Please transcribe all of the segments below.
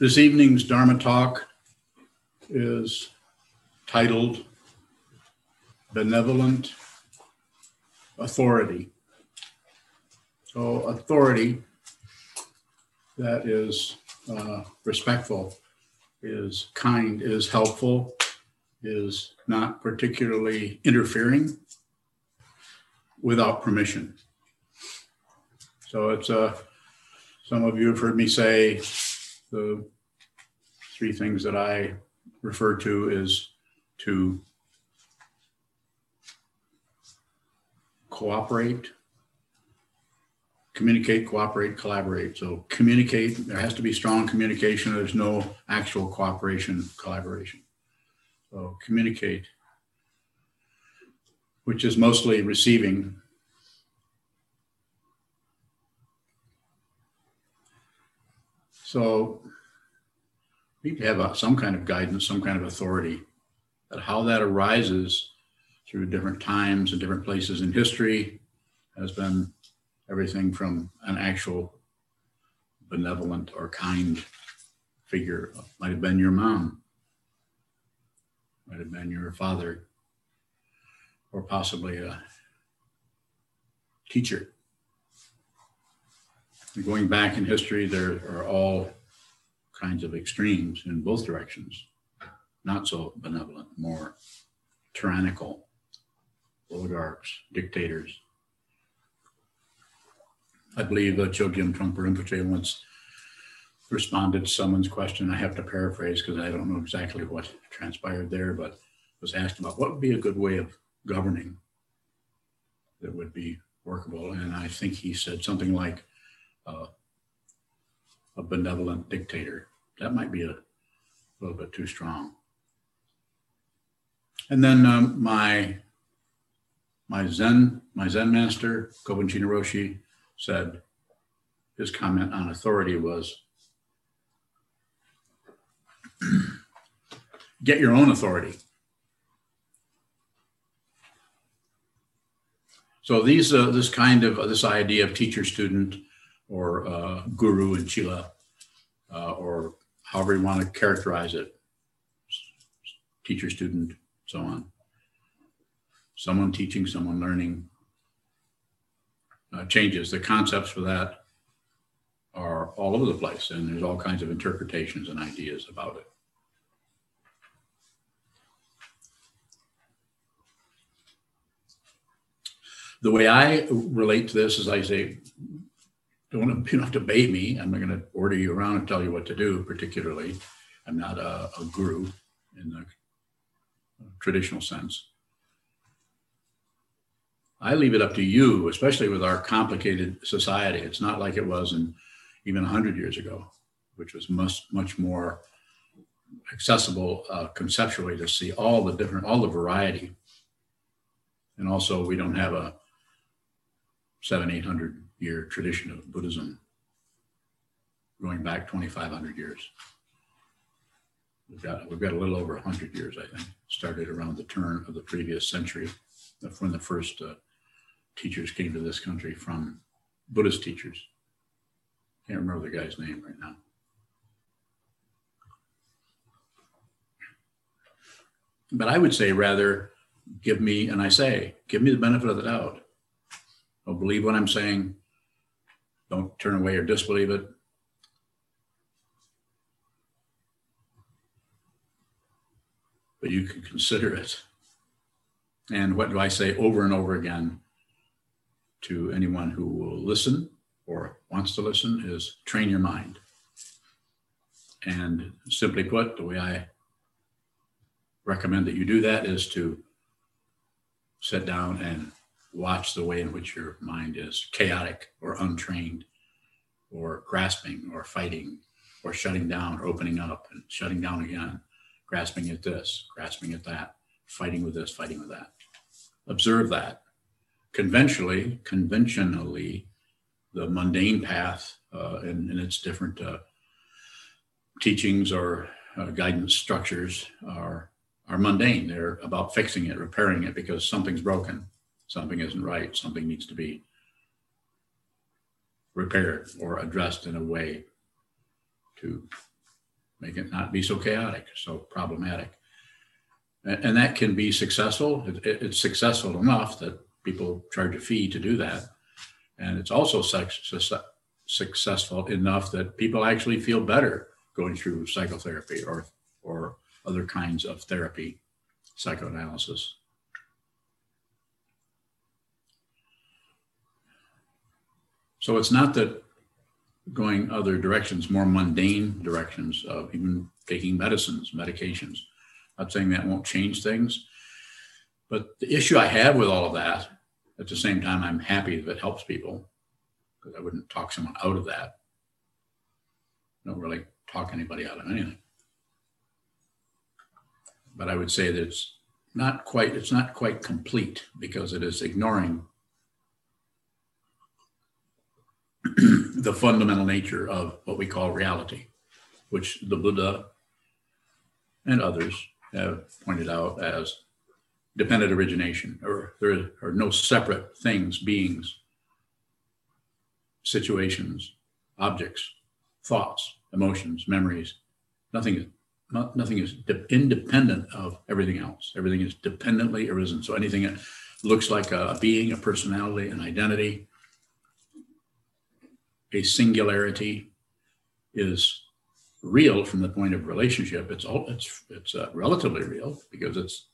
This evening's Dharma talk is titled Benevolent Authority. So, authority that is uh, respectful, is kind, is helpful, is not particularly interfering without permission. So, it's a, uh, some of you have heard me say the three things that I refer to is to cooperate, communicate, cooperate, collaborate. So communicate, there has to be strong communication. There's no actual cooperation, collaboration. So communicate, which is mostly receiving. So need to have a, some kind of guidance, some kind of authority. But how that arises through different times and different places in history has been everything from an actual benevolent or kind figure, might have been your mom, might have been your father, or possibly a teacher. Going back in history, there are all kinds of extremes in both directions. Not so benevolent, more tyrannical oligarchs, dictators. I believe that Chogyam Trungpa Rinpoche once responded to someone's question. I have to paraphrase because I don't know exactly what transpired there, but was asked about what would be a good way of governing that would be workable. And I think he said something like, uh, a benevolent dictator. That might be a little bit too strong. And then um, my my Zen my Zen master Kobun Roshi said his comment on authority was get your own authority. So these uh, this kind of uh, this idea of teacher student or uh, guru and chela, uh, or however you want to characterize it, teacher, student, so on. Someone teaching, someone learning. Uh, changes. The concepts for that are all over the place, and there's all kinds of interpretations and ideas about it. The way I relate to this is I say, don't you don't have to obey me. I'm not going to order you around and tell you what to do. Particularly, I'm not a, a guru in the traditional sense. I leave it up to you, especially with our complicated society. It's not like it was in even 100 years ago, which was much much more accessible uh, conceptually to see all the different all the variety. And also, we don't have a seven, eight hundred year tradition of Buddhism going back 2,500 years. We've got, we've got a little over 100 years, I think. Started around the turn of the previous century, when the first uh, teachers came to this country from Buddhist teachers. Can't remember the guy's name right now. But I would say rather give me, and I say, give me the benefit of the doubt. Don't believe what I'm saying. Don't turn away or disbelieve it. But you can consider it. And what do I say over and over again to anyone who will listen or wants to listen is train your mind. And simply put, the way I recommend that you do that is to sit down and watch the way in which your mind is chaotic or untrained or grasping or fighting or shutting down or opening up and shutting down again, grasping at this, grasping at that, fighting with this, fighting with that. Observe that. Conventionally, conventionally, the mundane path uh, in, in, its different uh, teachings or uh, guidance structures are are mundane. They're about fixing it, repairing it because something's broken something isn't right, something needs to be repaired or addressed in a way to make it not be so chaotic, so problematic. And, that can be successful. It, it, it's successful enough that people charge a fee to do that. And it's also successful enough that people actually feel better going through psychotherapy or, or other kinds of therapy, psychoanalysis. So it's not that going other directions, more mundane directions of even taking medicines, medications. I'm not saying that won't change things. But the issue I have with all of that, at the same time, I'm happy if it helps people, because I wouldn't talk someone out of that. I don't really talk anybody out of anything. But I would say that it's not quite, it's not quite complete because it is ignoring the fundamental nature of what we call reality, which the Buddha and others have pointed out as dependent origination, or there are no separate things, beings, situations, objects, thoughts, emotions, memories. Nothing is not, nothing is de- independent of everything else. Everything is dependently arisen. So anything that looks like a being, a personality, an identity, a singularity is real from the point of relationship. It's all it's it's uh, relatively real because it's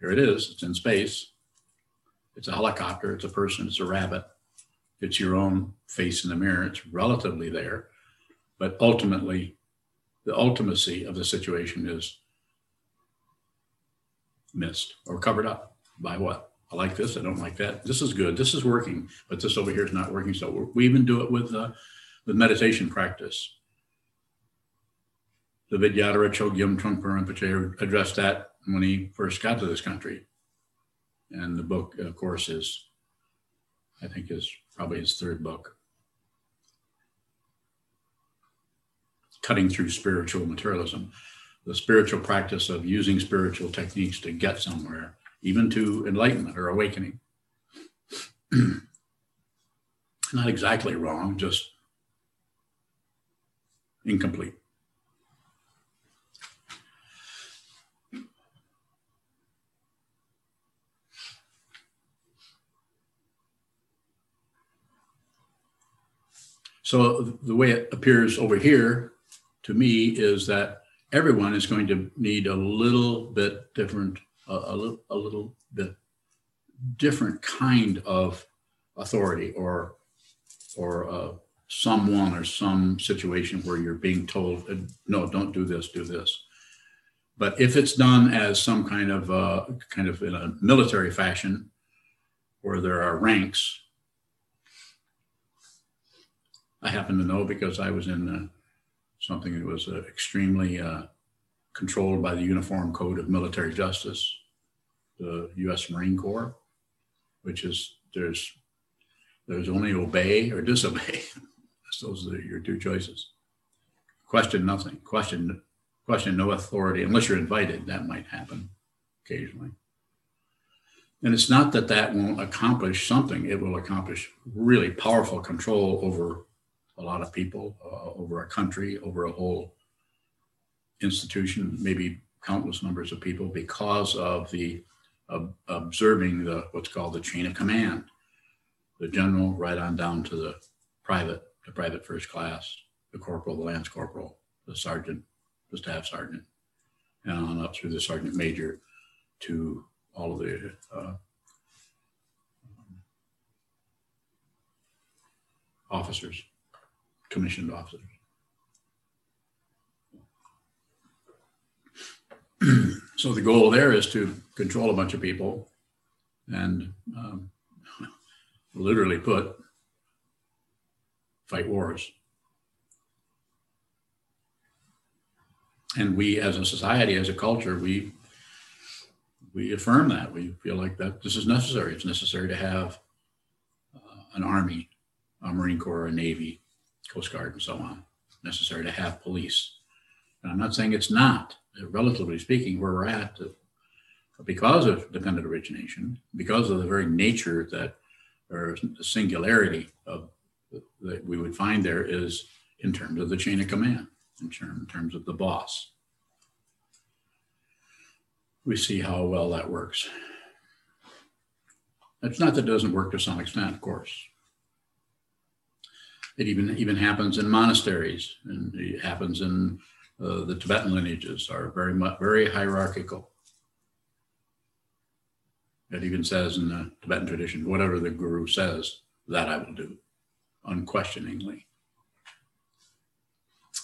here it is. It's in space. It's a helicopter. It's a person. It's a rabbit. It's your own face in the mirror. It's relatively there, but ultimately, the ultimacy of the situation is missed or covered up by what I like this. I don't like that. This is good. This is working, but this over here is not working. So we even do it with uh, with meditation practice. The Vidyadhara Chogyam Trungpa Rinpoche addressed that when he first got to this country. And the book, of course, is, I think, is probably his third book. Cutting through spiritual materialism, the spiritual practice of using spiritual techniques to get somewhere even to enlightenment or awakening. Not exactly wrong, just incomplete. So the way it appears over here to me is that everyone is going to need a little bit different a, a, little, a little bit different kind of authority or or uh, someone or some situation where you're being told uh, no don't do this do this. But if it's done as some kind of uh, kind of in a military fashion where there are ranks i happen to know because i was in uh, something that was uh, extremely uh, controlled by the Uniform Code of Military Justice, the U.S. Marine Corps, which is there's there's only obey or disobey. Those are your two choices. Question nothing. Question question no authority unless you're invited. That might happen occasionally. And it's not that that won't accomplish something. It will accomplish really powerful control over a lot of people, uh, over a country, over a whole institution, maybe countless numbers of people, because of the observing the what's called the chain of command, the general right on down to the private, the private first class, the corporal, the lance corporal, the sergeant, the staff sergeant, and on up through the sergeant major to all of the uh, officers, commissioned officers. so the goal there is to control a bunch of people and um, literally put fight wars. And we, as a society, as a culture, we we affirm that. We feel like that this is necessary. It's necessary to have uh, an army, a Marine Corps, a Navy, Coast Guard, and so on. Necessary to have police. And I'm not saying it's not relatively speaking, where we're at, because of dependent origination, because of the very nature that, or the singularity of that we would find there is in terms of the chain of command. in term- in terms of the boss. We see how well that works. It's not that it doesn't work to some extent, of course. It even even happens in monasteries, and it happens in uh, the Tibetan lineages are very much very hierarchical. It even says in the Tibetan tradition, whatever the guru says, that I will do, unquestioningly.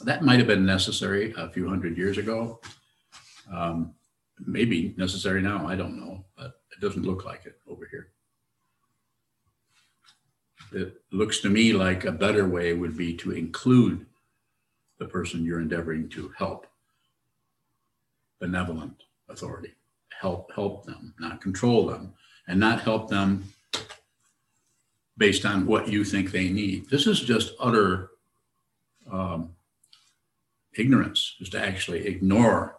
That might have been necessary a few hundred years ago. Um, maybe necessary now, I don't know, but it doesn't look like it over here. It looks to me like a better way would be to include the person you're endeavoring to help. Benevolent authority. Help help them, not control them, and not help them based on what you think they need. This is just utter um, ignorance, is to actually ignore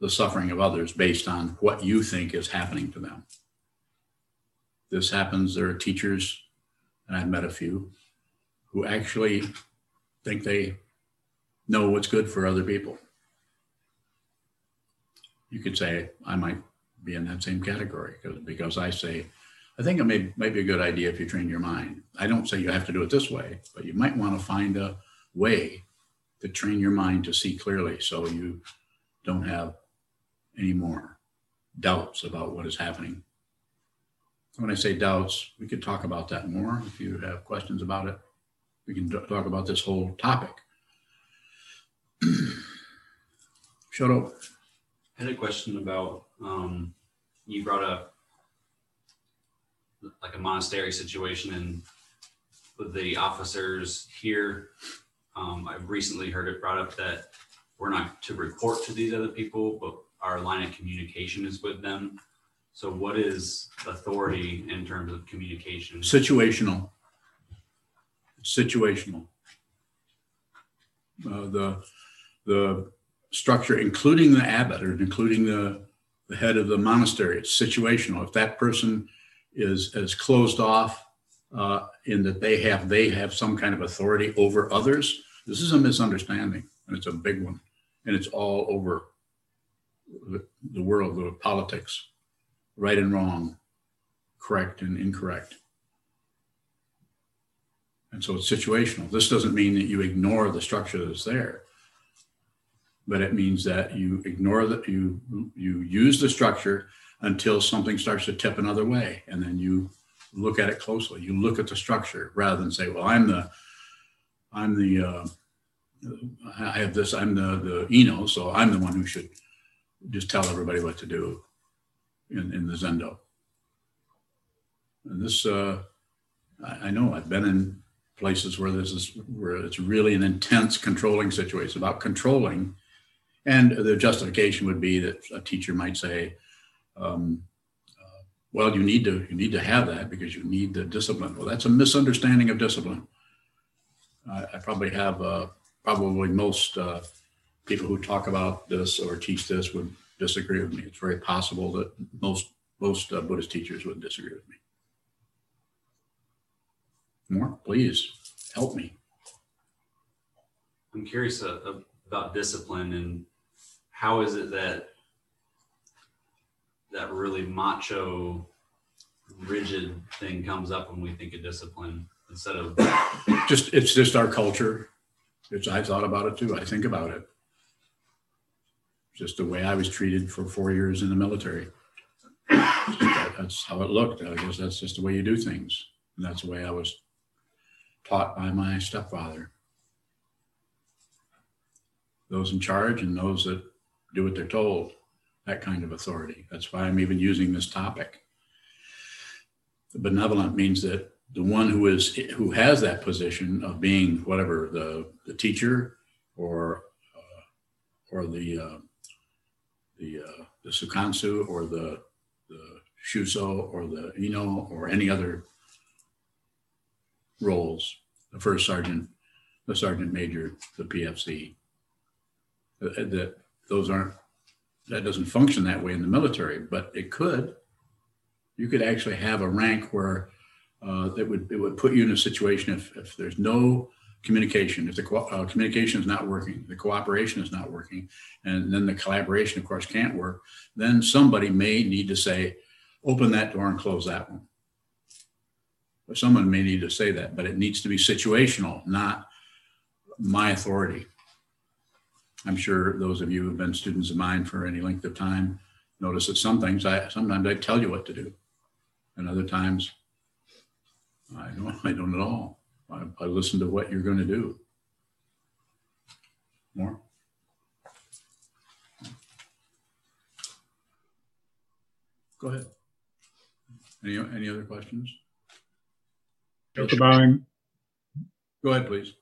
the suffering of others based on what you think is happening to them. This happens. There are teachers, and I've met a few, who actually think they know what's good for other people. You could say I might be in that same category because, I say, I think it may, might be a good idea if you train your mind. I don't say you have to do it this way, but you might want to find a way to train your mind to see clearly so you don't have any more doubts about what is happening. When I say doubts, we could talk about that more if you have questions about it. We can talk about this whole topic. Shut up. I had a question about um, you brought up like a monastery situation and with the officers here. Um, I've recently heard it brought up that we're not to report to these other people, but our line of communication is with them. So, what is authority in terms of communication? Situational. Situational. Uh, the the structure, including the abbot or including the the head of the monastery, it's situational. If that person is is closed off uh, in that they have they have some kind of authority over others, this is a misunderstanding, and it's a big one, and it's all over the, the world, the politics, right and wrong, correct and incorrect. And so it's situational. This doesn't mean that you ignore the structure that's there, but it means that you ignore that you you use the structure until something starts to tip another way, and then you look at it closely. You look at the structure rather than say, "Well, I'm the I'm the uh, I have this. I'm the the Eno, so I'm the one who should just tell everybody what to do in, in the Zendo. And this, uh, I, I know I've been in places where this is where it's really an intense controlling situation about controlling, and the justification would be that a teacher might say, um, uh, "Well, you need to you need to have that because you need the discipline." Well, that's a misunderstanding of discipline. I, I probably have uh, probably most uh, people who talk about this or teach this would disagree with me. It's very possible that most most uh, Buddhist teachers would disagree with me. More, please help me. I'm curious uh, about discipline and how is it that that really macho, rigid thing comes up when we think of discipline instead of just it's just our culture. It's I thought about it too. I think about it just the way I was treated for four years in the military. That's how it looked. I guess that's just the way you do things. And that's the way I was taught by my stepfather. Those in charge and those that do what they're told, that kind of authority. That's why I'm even using this topic. The benevolent means that the one who is who has that position of being whatever the, the teacher or uh, or the uh, the uh, the Sukansu or the the Shuso or the Eno or any other roles, the first sergeant, the sergeant major, the PFC. the, uh, that those aren't that doesn't function that way in the military, but it could. You could actually have a rank where uh, that would it would put you in a situation if if there's no communication. If the co- uh, communication is not working, the cooperation is not working, and then the collaboration, of course, can't work, then somebody may need to say, open that door and close that one. But someone may need to say that, but it needs to be situational, not my authority. I'm sure those of you who've been students of mine for any length of time notice that some things I sometimes I tell you what to do, and other times I don't. I don't at all. I, I listen to what you're going to do. More. Go ahead. Any any other questions? Dr. Bowing, Go ahead, please.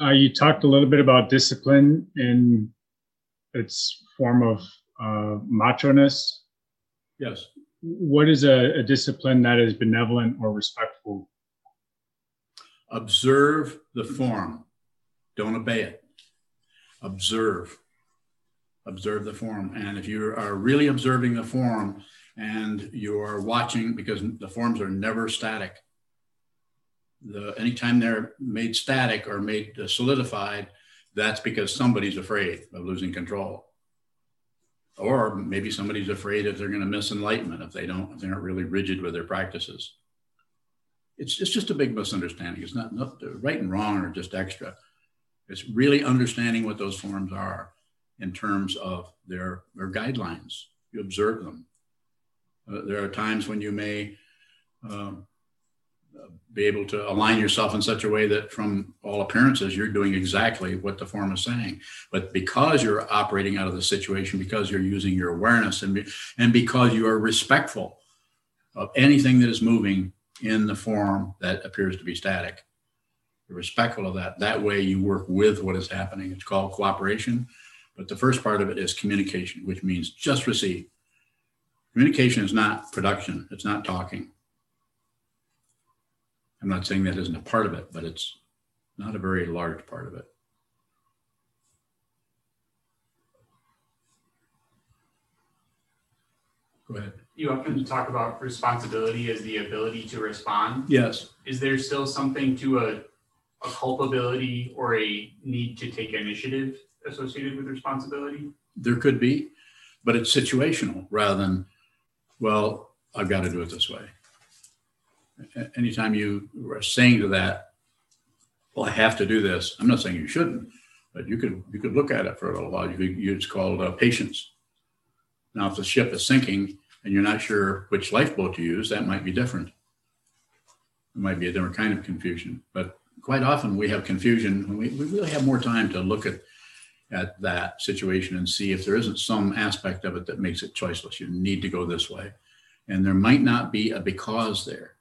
Uh, you talked a little bit about discipline in its form of uh, macho-ness. Yes. What is a, a discipline that is benevolent or respectful? Observe the form. Don't obey it. Observe. Observe the form. And if you are really observing the form and you're watching, because the forms are never static. The anytime they're made static or made solidified, that's because somebody's afraid of losing control. Or maybe somebody's afraid if they're going to miss enlightenment if they don't, if they aren't really rigid with their practices it's, it's just a big misunderstanding. It's not, not right and wrong are just extra. It's really understanding what those forms are in terms of their, their guidelines. You observe them. Uh, there are times when you may um, be able to align yourself in such a way that, from all appearances, you're doing exactly what the form is saying. But because you're operating out of the situation, because you're using your awareness, and, be, and because you are respectful of anything that is moving in the form that appears to be static. You're respectful of that. That way you work with what is happening. It's called cooperation. But the first part of it is communication, which means just receive. Communication is not production, it's not talking. I'm not saying that isn't a part of it, but it's not a very large part of it. Go ahead. You often talk about responsibility as the ability to respond. Yes. Is there still something to a, a culpability or a need to take initiative associated with responsibility? There could be, but it's situational rather than, well, I've got to do it this way. Anytime you are saying to that, well, I have to do this. I'm not saying you shouldn't, but you could you could look at it for a little while. You could, it's called uh, patience. Now, if the ship is sinking and you're not sure which lifeboat to use, that might be different. It might be a different kind of confusion. But quite often we have confusion when we, we really have more time to look at at that situation and see if there isn't some aspect of it that makes it choiceless. You need to go this way. And there might not be a because there.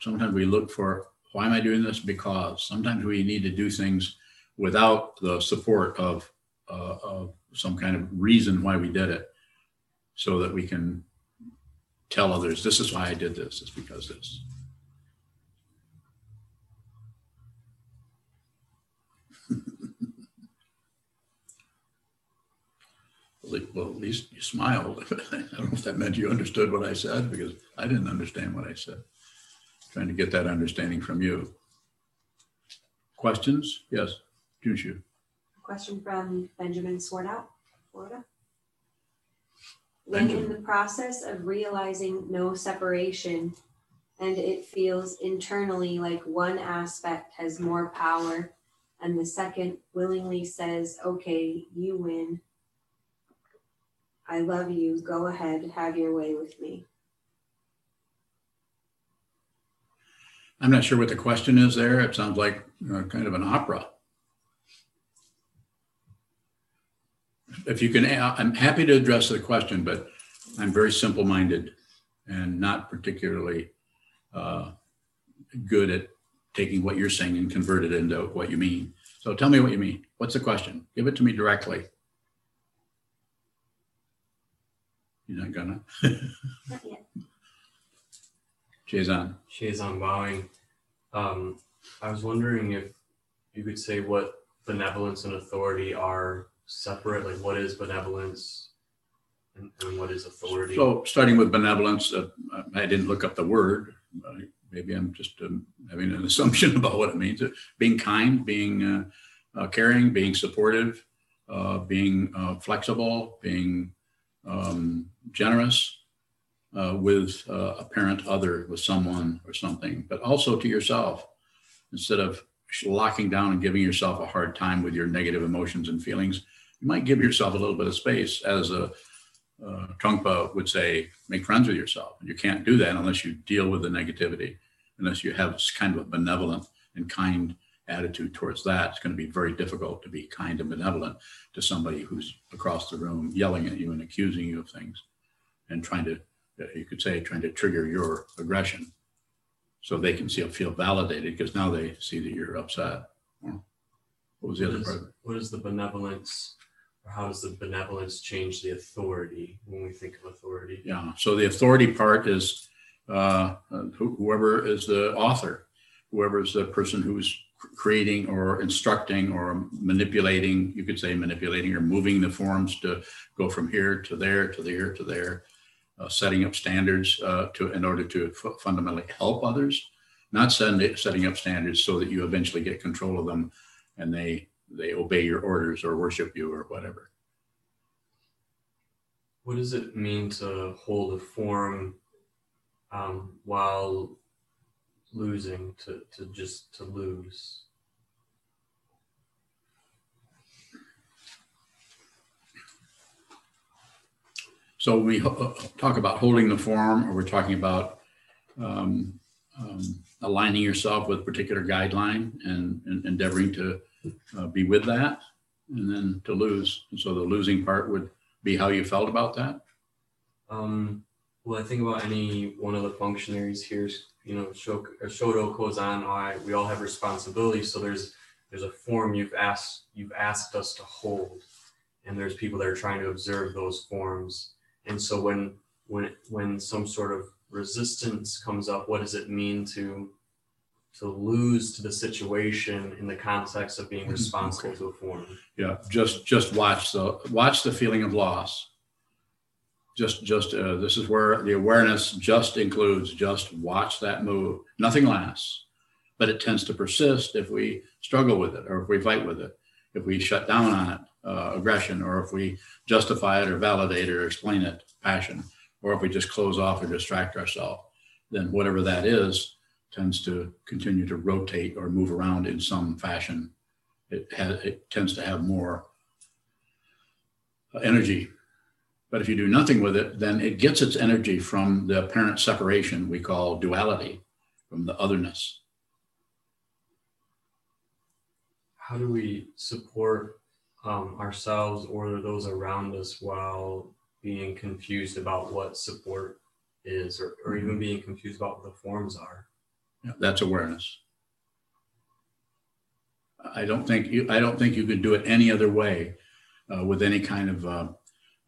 Sometimes we look for why am I doing this? Because sometimes we need to do things without the support of, uh, of some kind of reason why we did it so that we can tell others this is why I did this. It's because this. Well, at least you smiled. I don't know if that meant you understood what I said because I didn't understand what I said. Trying to get that understanding from you. Questions? Yes, Junshu. Question from Benjamin Swartout, Florida. When in the process of realizing no separation and it feels internally like one aspect has more power and the second willingly says, okay, you win. I love you. Go ahead, have your way with me. I'm not sure what the question is there. It sounds like uh, kind of an opera. If you can, I'm happy to address the question, but I'm very simple minded and not particularly uh, good at taking what you're saying and convert it into what you mean. So tell me what you mean. What's the question? Give it to me directly. You're not gonna? Not Jason. Shazan Bowing. Um, I was wondering if you could say what benevolence and authority are separate. Like, what is benevolence and, and what is authority? So starting with benevolence, uh, I didn't look up the word, maybe I'm just um, having an assumption about what it means. Being kind, being uh, uh, caring, being supportive, uh, being uh, flexible, being um, generous uh, with uh, a parent other, with someone or something, but also to yourself instead of locking down and giving yourself a hard time with your negative emotions and feelings. You might give yourself a little bit of space as a uh, Trungpa would say, make friends with yourself. And you can't do that unless you deal with the negativity, unless you have kind of a benevolent and kind attitude towards that. It's going to be very difficult to be kind and benevolent to somebody who's across the room yelling at you and accusing you of things and trying to, you could say, trying to trigger your aggression so they can see, feel validated because now they see that you're upset. What was the What other is, part? what is the benevolence, or how does the benevolence change the authority when we think of authority? Yeah. So the authority part is uh, whoever is the author, whoever is the person who's creating or instructing or manipulating, you could say manipulating or moving the forms to go from here to there to there to there, uh, setting up standards uh, to in order to fu- fundamentally help others, not send, setting up standards so that you eventually get control of them and they they obey your orders or worship you or whatever. What does it mean to hold a form um, while losing, to, to just to lose? So we ho- uh, talk about holding the form, or we're talking about um, um, aligning yourself with a particular guideline and, and endeavoring to uh, be with that, and then to lose. And so the losing part would be how you felt about that. Um, well, I think about any one of the functionaries here. You know, Shoto Kozan, I we all have responsibilities. So there's there's a form you've asked you've asked us to hold, and there's people that are trying to observe those forms. And so when when when some sort of resistance comes up, what does it mean to to lose to the situation in the context of being Mhm, responsible okay. to a form? Yeah, just just watch the watch the feeling of loss. Just just uh, this is where the awareness just includes just watch that move. Nothing lasts, but it tends to persist if we struggle with it or if we fight with it, if we shut down on it, uh, aggression, or if we justify it or validate it or explain it, passion, or if we just close off or distract ourselves. Then whatever that is tends to continue to rotate or move around in some fashion it it tends to have more energy but if you do nothing with it then it gets its energy from the apparent separation we call duality from the otherness how do we support um, ourselves or those around us while being confused about what support is or, or even being confused about what the forms are. Yeah, that's awareness. I don't think you i don't think you could do it any other way uh, with any kind of uh,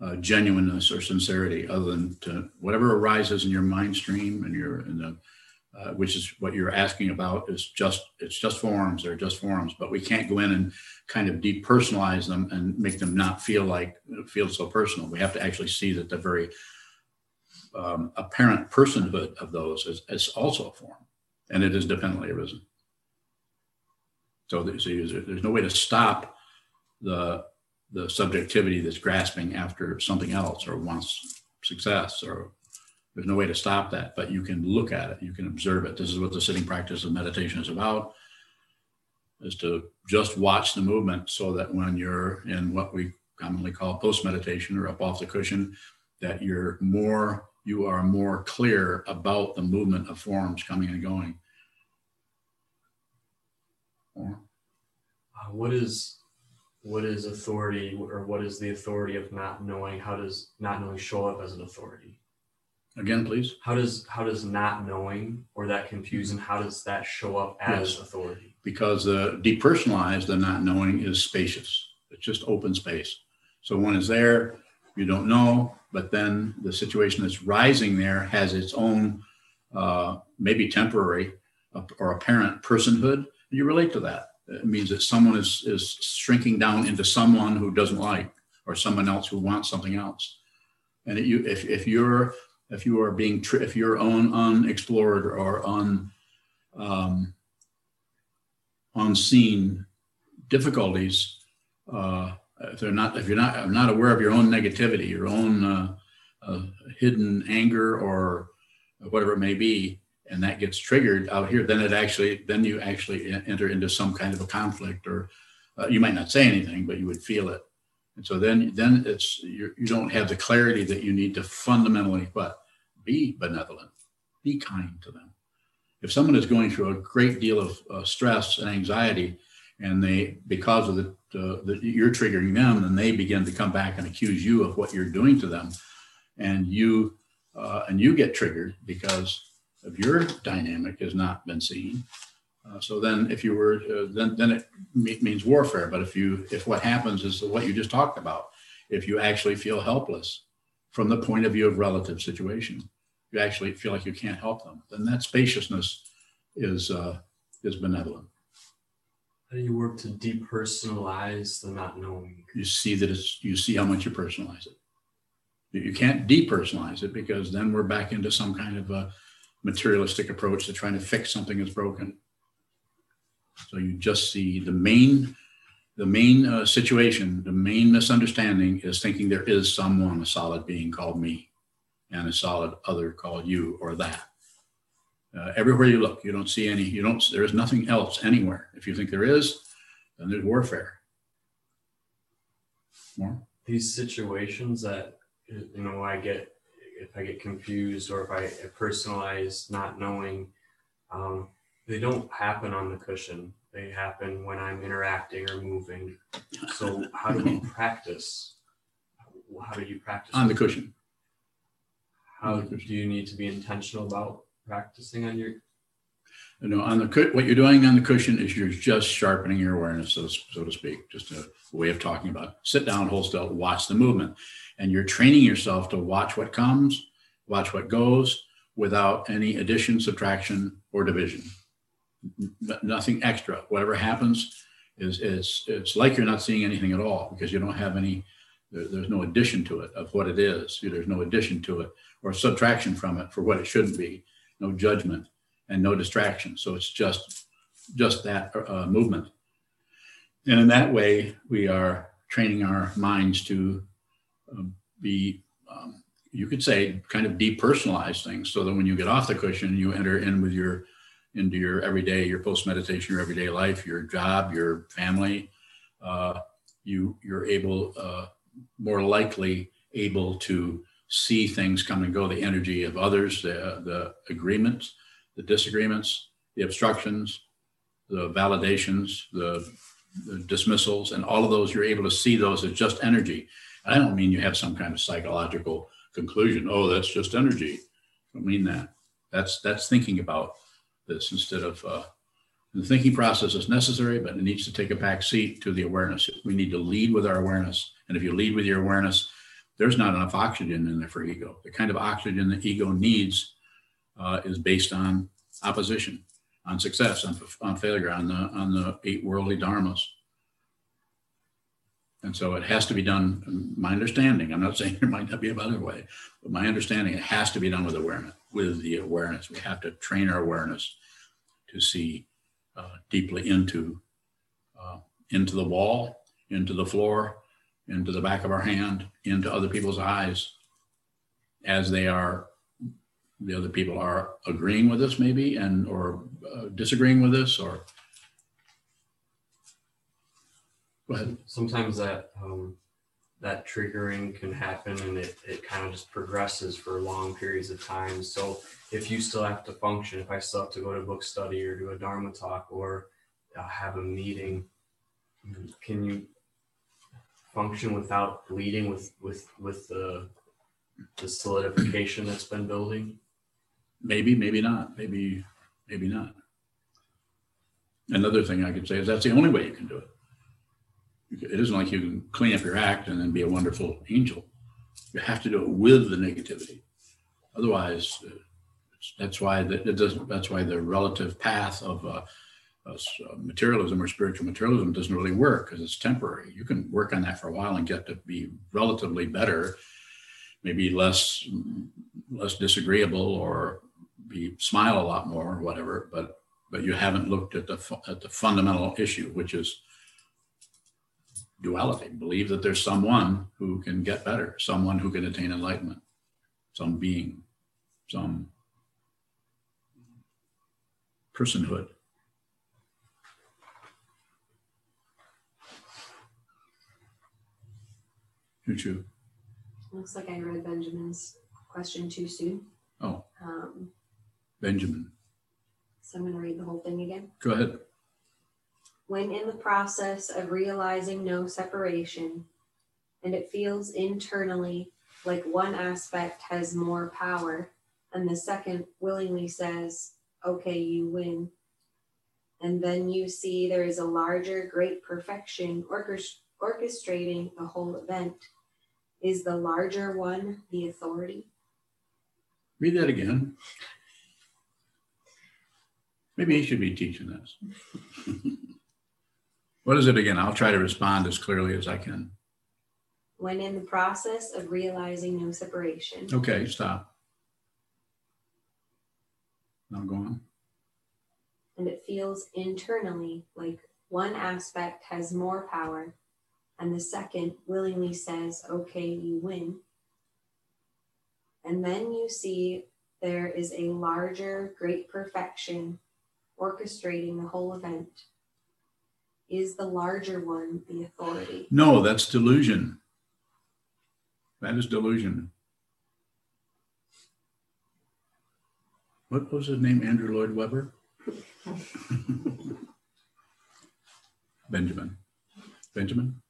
uh, genuineness or sincerity other than to whatever arises in your mind stream and your in the uh, which is what you're asking about is just it's just forms they're just forms but we can't go in and kind of depersonalize them and make them not feel like feel so personal. We have to actually see that the very um, apparent personhood of those is, is also a form and it is dependently arisen. So there's, there's no way to stop the the subjectivity that's grasping after something else or wants success or there's no way to stop that but you can look at it. You can observe it. This is what the sitting practice of meditation is about is to just watch the movement so that when you're in what we commonly call post meditation or up off the cushion that you're more you are more clear about the movement of forms coming and going. Uh, what is what is authority or what is the authority of not knowing? How does not knowing show up as an authority again please how does how does not knowing or that confusion how does that show up as Yes. authority because the depersonalized, the not knowing is spacious. It's just open space. So one is there, you don't know, but then the situation that's rising there has its own, uh, maybe temporary uh, or apparent personhood. And you relate to that. It means that someone is is shrinking down into someone who doesn't like, or someone else who wants something else. And it, you, if if you're if you are being, tr- if you're on unexplored or on, um, unseen difficulties, uh, if they're not, if you're not, not aware of your own negativity, your own, uh, uh, hidden anger or whatever it may be, and that gets triggered out here, then it actually, then you actually enter into some kind of a conflict or uh, you might not say anything, but you would feel it. And so then, then it's, you, don't have the clarity that you need to fundamentally, but be benevolent, be kind to them. If someone is going through a great deal of uh, stress and anxiety, and they, because of the, uh, you're triggering them, then they begin to come back and accuse you of what you're doing to them, and you, uh, and you get triggered because of your dynamic has not been seen. Uh, so then, if you were, uh, then then it me- means warfare. But if you, if what happens is what you just talked about, if you actually feel helpless from the point of view of relative situation, you actually feel like you can't help them, then that spaciousness is uh, is benevolent. How do you work to depersonalize the not knowing? You see that it's you see how much you personalize it. You- You can't depersonalize it because then we're back into some kind of a materialistic approach to trying to fix something that's broken. So you just see the main, the main uh, situation, the main misunderstanding is thinking there is someone, a solid being called me, and a solid other called you or that. Uh, everywhere you look, you don't see any. You don't. There is nothing else anywhere. If you think there is, then there's warfare. More. These situations that you know I get if I get confused or if I personalize not knowing, um, they don't happen on the cushion. They happen when I'm interacting or moving. So how do we practice? How do you practice on the cushion. How do you need to be intentional about practicing on your? You know, on the what you're doing on the cushion is you're just sharpening your awareness, so, so to speak. Just a way of talking about. It. Sit down, hold still, watch the movement, and you're training yourself to watch what comes, watch what goes, without any addition, subtraction, or division. Nothing extra. Whatever happens is it's it's like you're not seeing anything at all because you don't have any. There, there's no addition to it of what it is. There's no addition to it or subtraction from it for what it shouldn't be. No judgment and no distraction. So it's just just that uh, movement. And in that way, we are training our minds to uh, be, um, you could say, kind of depersonalize things, so that when you get off the cushion, you enter in with your into your everyday, your post meditation, your everyday life, your job, your family. Uh, you you're able uh, more likely able to see things come and go, the energy of others, the the agreements the disagreements, the obstructions, the validations, the, the, dismissals, and all of those, you're able to see those as just energy. I don't mean you have some kind of psychological conclusion. Oh, that's just energy. I don't mean that. That's that's thinking about this instead of uh, the thinking process is necessary, but it needs to take a back seat to the awareness. We need to lead with our awareness, and if you lead with your awareness, there's not enough oxygen in there for ego. The kind of oxygen the ego needs uh, is based on opposition, on success, on, on failure, on the on the eight worldly dharmas. And so it has to be done. My understanding. I'm not saying there might not be a better way, but my understanding it has to be done with awareness. With the awareness, we have to train our awareness to see uh, deeply into uh, into the wall, into the floor, into the back of our hand, into other people's eyes, as they are the other people are agreeing with us maybe and or uh, disagreeing with us or go ahead. Sometimes that um, that triggering can happen and it, it kind of just progresses for long periods of time. So if you still have to function, if I still have to go to book study or do a Dharma talk or uh, have a meeting, can you function without bleeding with with with the the solidification that's been building? maybe maybe not maybe maybe not another thing i could say is that's the only way you can do it it isn't like you can clean up your act and then be a wonderful angel. You have to do it with the negativity. Otherwise uh, that's why the, it doesn't that's why the relative path of uh, uh, materialism or spiritual materialism doesn't really work because it's temporary. You can work on that for a while and get to be relatively better maybe less less disagreeable or be smile a lot more or whatever but but you haven't looked at the at the fundamental issue which is duality believe that there's someone who can get better someone who can attain enlightenment some being some personhood Choo choo. Looks like I read Benjamin's question too soon. Oh, Um, Benjamin. so I'm gonna read the whole thing again. Go ahead. When in the process of realizing no separation, and it feels internally like one aspect has more power, and the second willingly says, okay, you win. And then you see there is a larger, great perfection orchest- orchestrating the whole event. Is the larger one the authority? Read that again. Maybe he should be teaching this. what is it again? I'll try to respond as clearly as I can. When in the process of realizing no separation, Okay, stop. Now go on. and it feels internally like one aspect has more power and the second willingly says, okay, you win. And then you see there is a larger, great perfection orchestrating the whole event. Is the larger one the authority? No, that's delusion. That is delusion. What was his name? Andrew Lloyd Webber? Benjamin. Benjamin?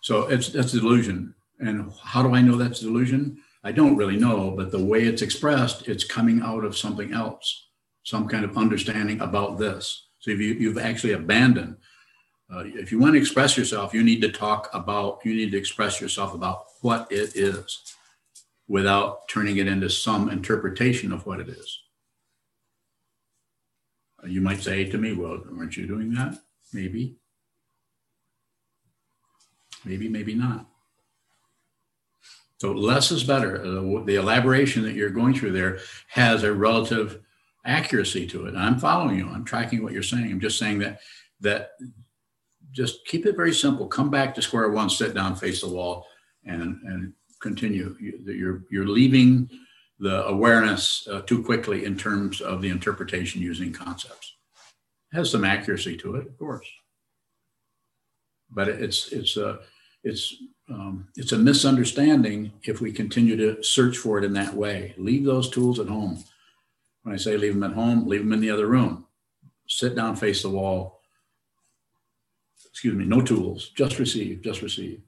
So it's that's delusion. And how do I know that's delusion? I don't really know, but the way it's expressed, it's coming out of something else, some kind of understanding about this. So if you, you've actually abandoned uh, if you want to express yourself, you need to talk about, you need to express yourself about what it is without turning it into some interpretation of what it is. Uh, You might say to me, well, aren't you doing that? Maybe. Maybe, maybe not. So less is better. Uh, The elaboration that you're going through there has a relative accuracy to it. I'm following you. I'm tracking what you're saying. I'm just saying that that just keep it very simple. Come back to square one, sit down, face the wall, and and continue. You- You're you're leaving the awareness uh, too quickly in terms of the interpretation using concepts. It has some accuracy to it, of course, but it's it's a it's um, it's a misunderstanding if we continue to search for it in that way. Leave those tools at home. When I say leave them at home, leave them in the other room. Sit down, face the wall, excuse me, no tools, just receive, just receive.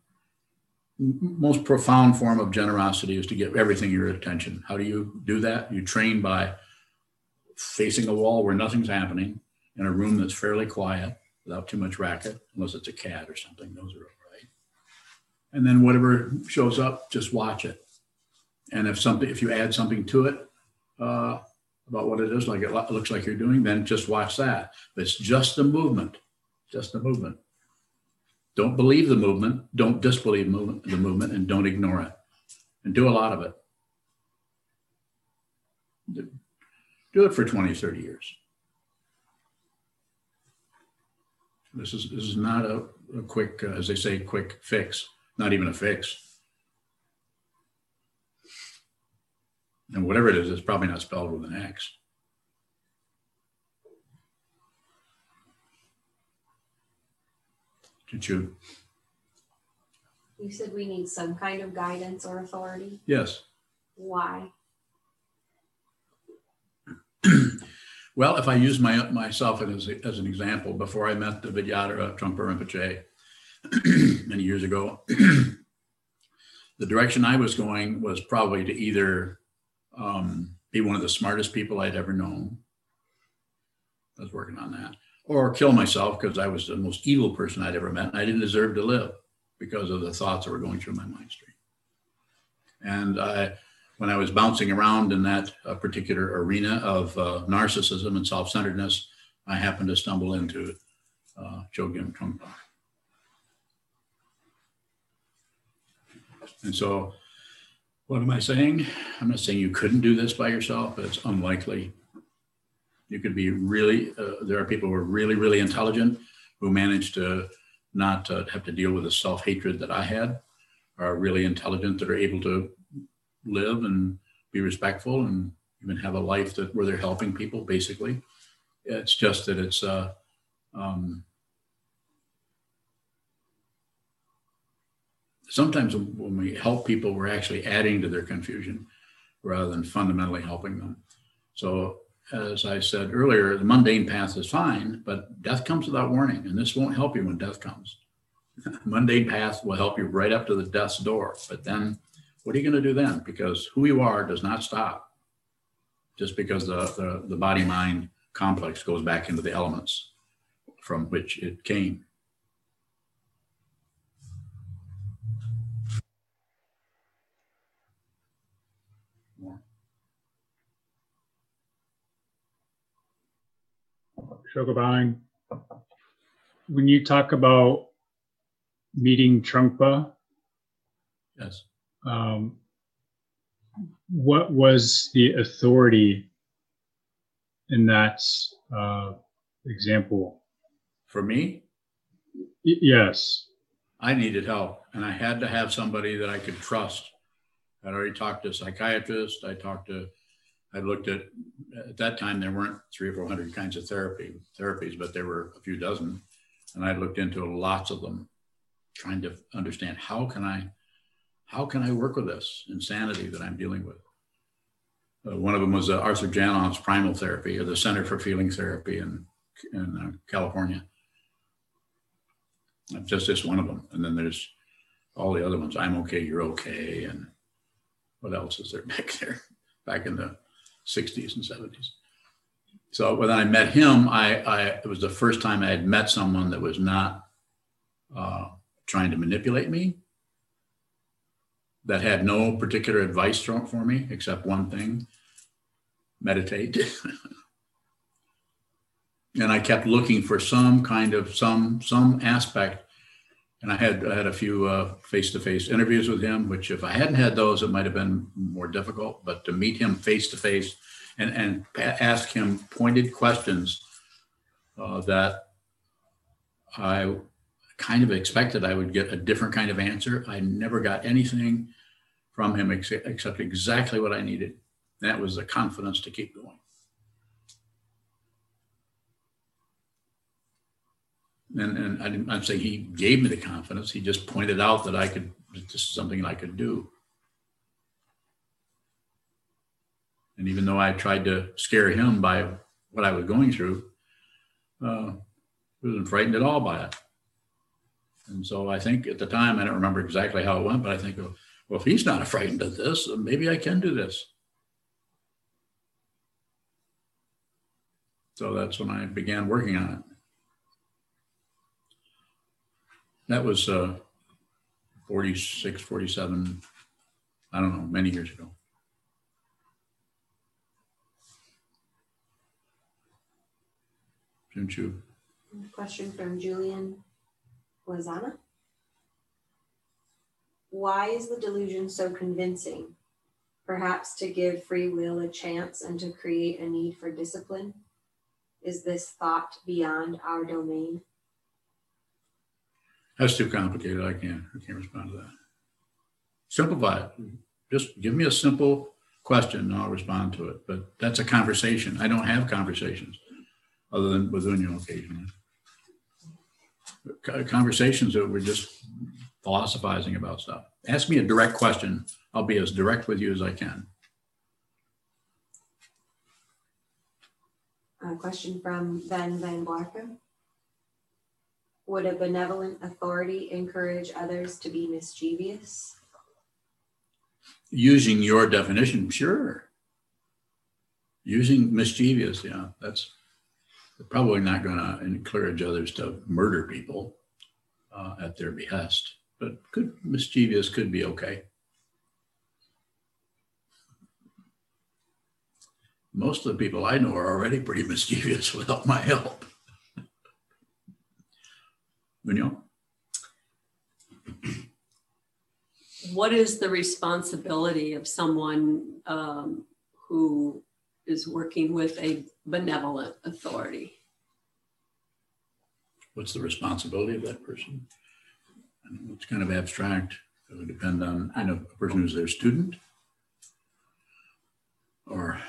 Most profound form of generosity is to give everything your attention. How do you do that? You train by facing a wall where nothing's happening in a room that's fairly quiet without too much racket, unless it's a cat or something. Those are all right. And then whatever shows up, just watch it. And if something, if you add something to it uh, about what it is, like it looks like you're doing, then just watch that. But it's just a movement, just a movement. Don't believe the movement, don't disbelieve movement, the movement, and don't ignore it. And do a lot of it. Do it for 20, 30 years. This is this is not a, a quick, uh, as they say, quick fix, not even a fix. And whatever it is, it's probably not spelled with an X. Choo-choo. You said we need some kind of guidance or authority. Yes. Why? Well, if I use my myself as, a- as an example, before I met the Vidyadhara Trungpa Rinpoche many years ago, the direction I was going was probably to either um, be one of the smartest people I'd ever known. I was working on that, or kill myself because I was the most evil person I'd ever met, and I didn't deserve to live because of the thoughts that were going through my mind stream. And I, when I was bouncing around in that uh, particular arena of uh, narcissism and self-centeredness, I happened to stumble into uh, Chogyam Trungpa. And so What am I saying? I'm not saying you couldn't do this by yourself, it's unlikely. You could be really, uh, there are people who are really, really intelligent who manage to not uh, have to deal with the self hatred that I had, are really intelligent that are able to live and be respectful and even have a life that where they're helping people basically. It's just that it's, uh, um, sometimes when we help people, we're actually adding to their confusion rather than fundamentally helping them. So, as I said earlier, the mundane path is fine, but death comes without warning, and this won't help you when death comes. mundane path will help you right up to the death's door, but then what are you going to do then? Because who you are does not stop just because the, the, the body mind complex goes back into the elements from which it came. Shogabine, when you talk about meeting Trungpa, Yes. um, what was the authority in that uh, example? For me, Y- yes. I needed help and I had to have somebody that I could trust. I'd already talked to a psychiatrist. I talked to, I looked at, at that time, there weren't three or 400 kinds of therapy therapies, but there were a few dozen. And I looked into lots of them, trying to understand how can I, how can I work with this insanity that I'm dealing with? Uh, one of them was uh, Arthur Janov's primal therapy or the Center for Feeling Therapy in, in uh, California. Just this one of them. And then there's all the other ones. I'm okay, you're okay. And what else is there back there? Back in the 60s and 70s. So when I met him, I, I it was the first time I had met someone that was not uh, trying to manipulate me, that had no particular advice for for me except one thing meditate. and I kept looking for some kind of some some aspect. And I had I had a few face to face interviews with him, which if I hadn't had those, it might have been more difficult. But to meet him face to face and and ask him pointed questions uh, that I kind of expected I would get a different kind of answer. I never got anything from him ex- except exactly what I needed. That was the confidence to keep going. And, and I didn't, I'm saying he gave me the confidence. He just pointed out that I could, this is something I could do. And even though I tried to scare him by what I was going through, uh, he wasn't frightened at all by it. And so I think at the time, I don't remember exactly how it went, but I think, well, if he's not frightened of this, maybe I can do this. So that's when I began working on it. That was uh, 46, 47, I don't know, many years ago. Junchu. Question from Julian Lozana. Why is the delusion so convincing? Perhaps to give free will a chance and to create a need for discipline? Is this thought beyond our domain? That's too complicated. I can't. I can't respond to that. Simplify it. Just give me a simple question and I'll respond to it. But that's a conversation. I don't have conversations other than with Unyo occasionally. Conversations that we're just philosophizing about stuff. Ask me a direct question. I'll be as direct with you as I can. A question from Ben Van Blarken. Would a benevolent authority encourage others to be mischievous? Using your definition, sure. Using mischievous, yeah, that's probably not going to encourage others to murder people uh, at their behest, but could mischievous could be okay. Most of the people I know are already pretty mischievous without my help. Munoz? what is the responsibility of someone um, who is working with a benevolent authority? What's the responsibility of that person? It's kind of abstract. It would depend on, you know, a person who's their student or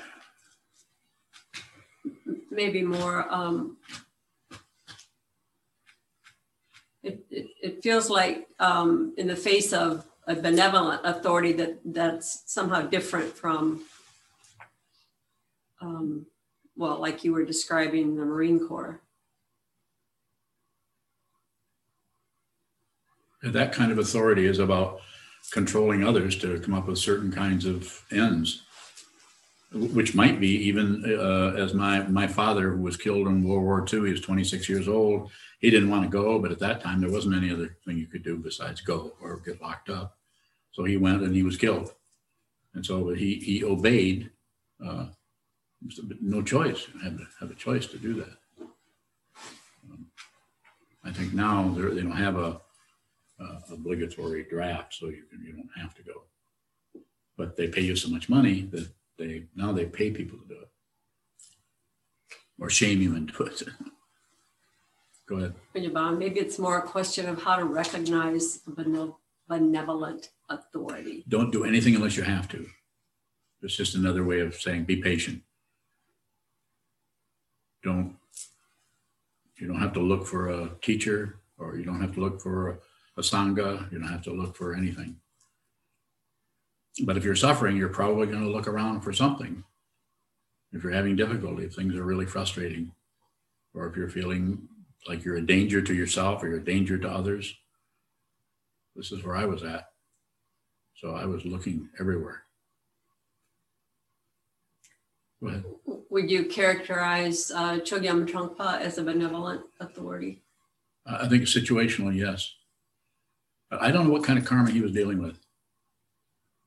Maybe more. Um, it, it, it feels like um, in the face of a benevolent authority that that's somehow different from, um, well, like you were describing the Marine Corps. that kind of authority is about controlling others to come up with certain kinds of ends which might be even uh, as my my father who was killed in World War II. He was 26 years old. He didn't want to go, but at that time there wasn't any other thing you could do besides go or get locked up. So he went and he was killed, and so he he obeyed. Uh, no choice. Had to have a choice to do that. Um, I think now they don't have a uh, obligatory draft, so you can you don't have to go. But they pay you so much money that they now they pay people to do it or shame you into it. Go ahead. Maybe it's more a question of how to recognize benevolent authority. Don't do anything unless you have to. It's just another way of saying be patient. Don't you don't have to look for a teacher or you don't have to look for a, a sangha. You don't have to look for anything. But if you're suffering, you're probably going to look around for something. If you're having difficulty, if things are really frustrating, or if you're feeling like you're a danger to yourself or you're a danger to others, this is where I was at. So I was looking everywhere. Go ahead. Would you characterize uh, Chogyam Trungpa as a benevolent authority? I think situational, yes. But I don't know what kind of karma he was dealing with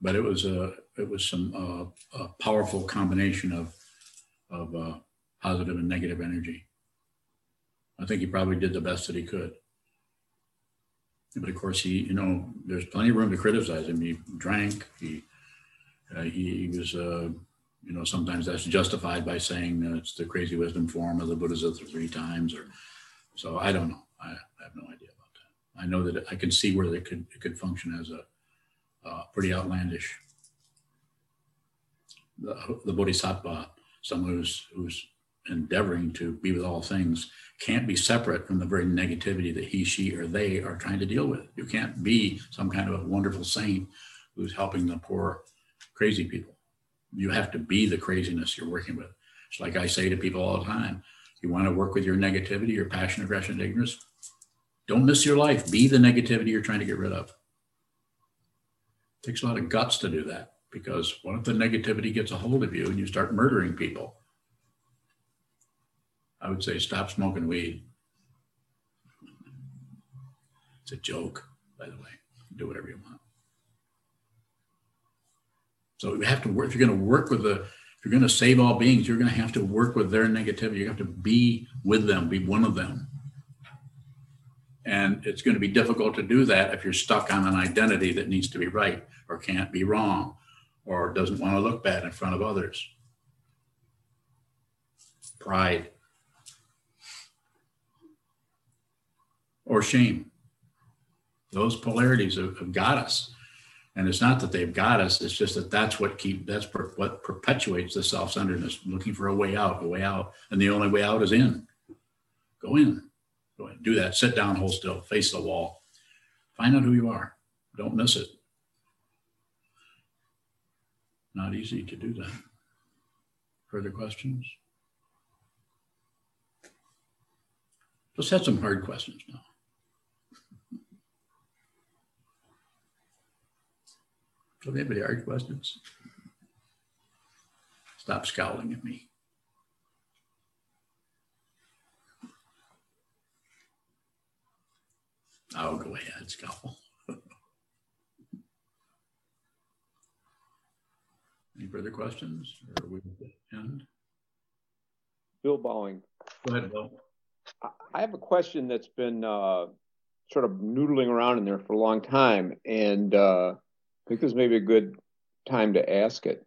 but it was a it was some uh, a powerful combination of of uh, positive and negative energy. I think he probably did the best that he could. But of course, he you know there's plenty of room to criticize him. He drank. He uh, he, he, was uh, you know sometimes that's justified by saying it's the crazy wisdom form of the Buddha's of the three times or so I don't know. I, I have no idea about that. I know that I can see where they could it could function as a uh, pretty outlandish. The, the bodhisattva, someone who's, who's endeavoring to be with all things, can't be separate from the very negativity that he, she, or they are trying to deal with. You can't be some kind of a wonderful saint who's helping the poor, crazy people. You have to be the craziness you're working with. It's like I say to people all the time you want to work with your negativity, your passion, aggression, and ignorance, don't miss your life. Be the negativity you're trying to get rid of takes a lot of guts to do that because what if the negativity gets a hold of you and you start murdering people? I would say stop smoking weed. It's a joke, by the way. Do whatever you want. So you have to work. If you're going to work with the, if you're going to save all beings, you're going to have to work with their negativity. You have to be with them, be one of them. And it's going to be difficult to do that if you're stuck on an identity that needs to be right or can't be wrong or doesn't want to look bad in front of others. Pride or shame. Those polarities have, have got us. And it's not that they've got us, it's just that that's what keep that's per, what perpetuates the self-centeredness, looking for a way out, a way out. And the only way out is in. Go in. Go ahead, do that. Sit down, hold still, face the wall. Find out who you are. Don't miss it. Not easy to do that. Further questions? Let's have some hard questions now. So anybody hard questions? Stop scowling at me. I'll go ahead, scowl. Any further questions or are we end? Bill Bowing. Go ahead, Bill. I have a question that's been uh, sort of noodling around in there for a long time. And uh, think this may be a good time to ask it.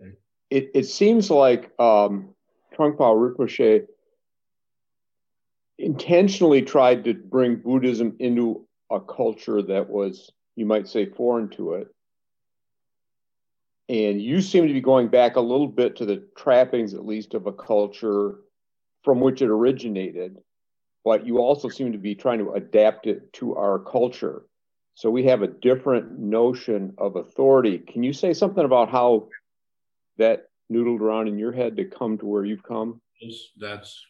Okay. It, it seems like um, Trungpa Rinpoche intentionally tried to bring Buddhism into a culture that was, you might say, foreign to it. And you seem to be going back a little bit to the trappings, at least, of a culture from which it originated, but you also seem to be trying to adapt it to our culture. So we have a different notion of authority. Can you say something about how that noodled around in your head to come to where you've come? That's- That's,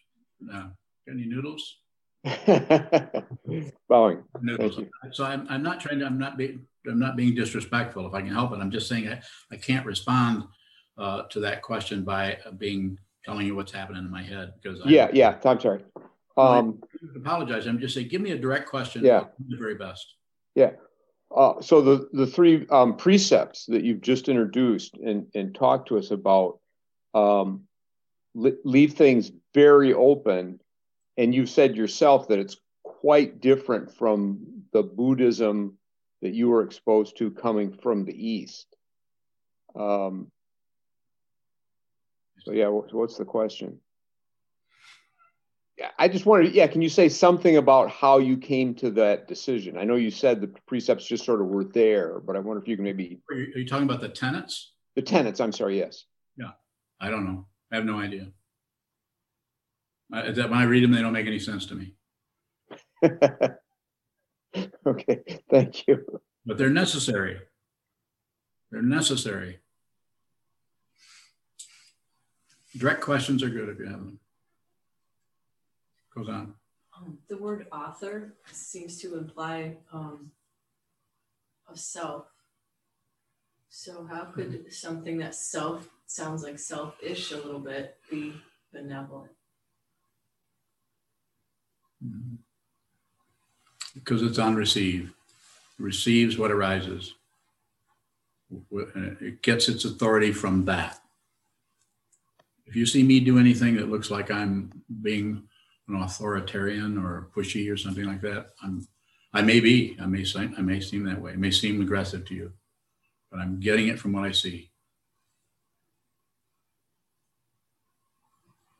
uh, any noodles? Bowing. Noodles. So I'm, I'm not trying to, I'm not being, I'm not being disrespectful if I can help it. I'm just saying I, I can't respond uh, to that question by being, telling you what's happening in my head because I Yeah, yeah. I'm sorry. Um, apologize. I'm just saying, give me a direct question. Yeah. The very best. Yeah. Uh, so the the three um, precepts that you've just introduced and and talked to us about um, le- leave things very open, and you've said yourself that it's quite different from the Buddhism that you were exposed to coming from the East. Um, so yeah, what's the question? Yeah, I just wanted, yeah, can you say something about how you came to that decision? I know you said the precepts just sort of were there, but I wonder if you can maybe, Are you, are you talking about the tenants? the tenets, I'm sorry, yes. Yeah, I don't know. I have no idea. I, that when I read them, they don't make any sense to me, okay, thank you. but they're necessary. They're necessary. Direct questions are good if you have them. Goes on. Um, the word author seems to imply um, a self. So how could something that self sounds like selfish a little bit be benevolent? Mm-hmm. Because it's on receive. Receives what arises. It gets its authority from that. If you see me do anything that looks like I'm being an authoritarian or pushy or something like that, I'm, I may be, I may I may seem that way. It may seem aggressive to you, but I'm getting it from what I see.